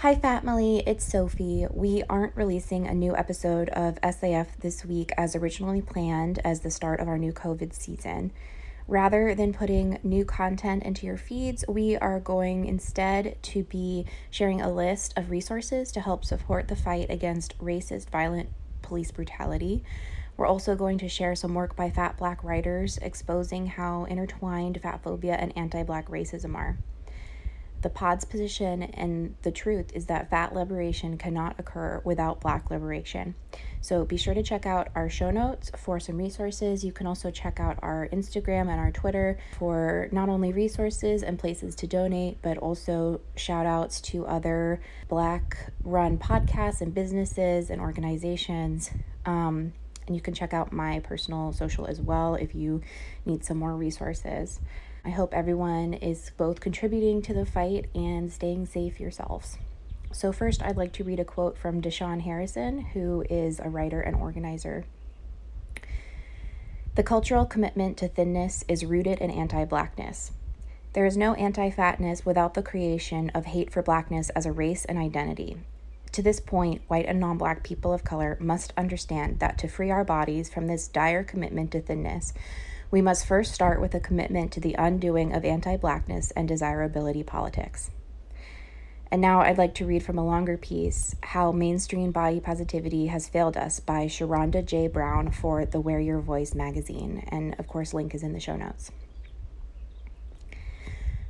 Hi, family, it's Sophie. We aren't releasing a new episode of SAF this week as originally planned as the start of our new COVID season. Rather than putting new content into your feeds, we are going instead to be sharing a list of resources to help support the fight against racist, violent police brutality. We're also going to share some work by fat black writers exposing how intertwined fat phobia and anti black racism are. The pod's position and the truth is that fat liberation cannot occur without black liberation. So be sure to check out our show notes for some resources. You can also check out our Instagram and our Twitter for not only resources and places to donate, but also shout outs to other black run podcasts and businesses and organizations. Um, and you can check out my personal social as well if you need some more resources. I hope everyone is both contributing to the fight and staying safe yourselves. So, first, I'd like to read a quote from Da'Shaun Harrison, who is a writer and organizer. The cultural commitment to thinness is rooted in anti blackness. There is no anti fatness without the creation of hate for blackness as a race and identity. To this point, white and non black people of color must understand that to free our bodies from this dire commitment to thinness, we must first start with a commitment to the undoing of anti blackness and desirability politics. And now I'd like to read from a longer piece How Mainstream Body Positivity Has Failed Us by Sherronda J. Brown for the Wear Your Voice magazine. And of course, link is in the show notes.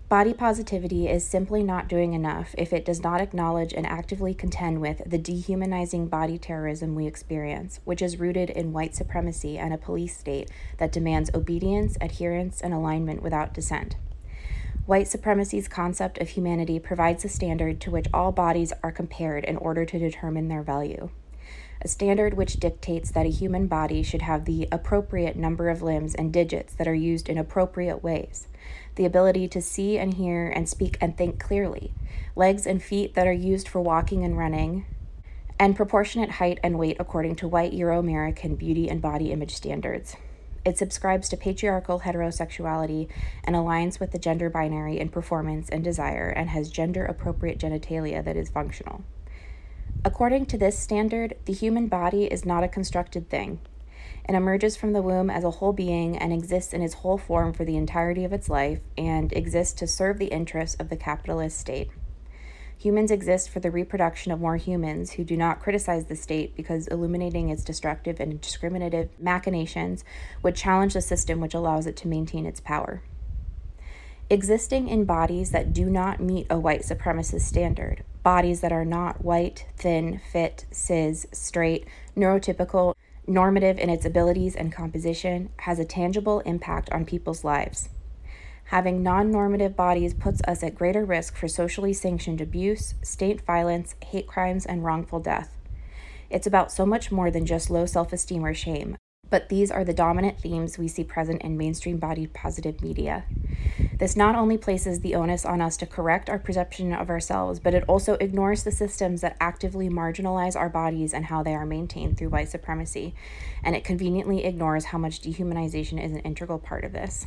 Body positivity is simply not doing enough if it does not acknowledge and actively contend with the dehumanizing body terrorism we experience, which is rooted in white supremacy and a police state that demands obedience, adherence, and alignment without dissent. White supremacy's concept of humanity provides a standard to which all bodies are compared in order to determine their value a standard which dictates that a human body should have the appropriate number of limbs and digits that are used in appropriate ways, the ability to see and hear and speak and think clearly, legs and feet that are used for walking and running, and proportionate height and weight according to white Euro American beauty and body image standards. It subscribes to patriarchal heterosexuality and aligns with the gender binary in performance and desire and has gender appropriate genitalia that is functional. According to this standard, the human body is not a constructed thing. It emerges from the womb as a whole being and exists in its whole form for the entirety of its life and exists to serve the interests of the capitalist state. Humans exist for the reproduction of more humans who do not criticize the state because illuminating its destructive and discriminative machinations would challenge the system which allows it to maintain its power. Existing in bodies that do not meet a white supremacist standard, bodies that are not white, thin, fit, cis, straight, neurotypical, normative in its abilities and composition, has a tangible impact on people's lives. Having non normative bodies puts us at greater risk for socially sanctioned abuse, state violence, hate crimes, and wrongful death. It's about so much more than just low self esteem or shame, but these are the dominant themes we see present in mainstream body positive media. This not only places the onus on us to correct our perception of ourselves, but it also ignores the systems that actively marginalize our bodies and how they are maintained through white supremacy. And it conveniently ignores how much dehumanization is an integral part of this.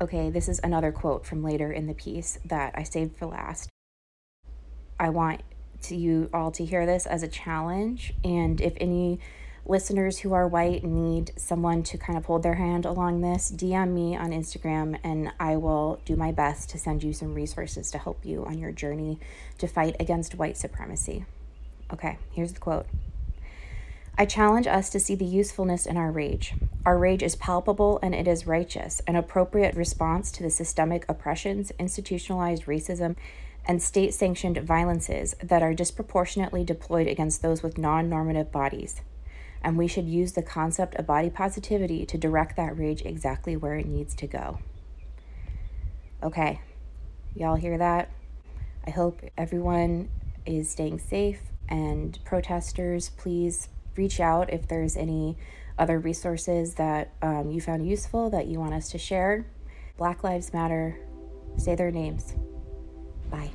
Okay, this is another quote from later in the piece that I saved for last. I want to you all to hear this as a challenge, and if any listeners who are white need someone to kind of hold their hand along this, DM me on Instagram and I will do my best to send you some resources to help you on your journey to fight against white supremacy. Okay, here's the quote. I challenge us to see the usefulness in our rage. Our rage is palpable and it is righteous, an appropriate response to the systemic oppressions, institutionalized racism, and state sanctioned violences that are disproportionately deployed against those with non normative bodies and we should use the concept of body positivity to direct that rage exactly where it needs to go. Okay, y'all hear that? I hope everyone is staying safe, and protesters, please reach out if there's any other resources that um, you found useful that you want us to share. Black Lives Matter, say their names. Bye.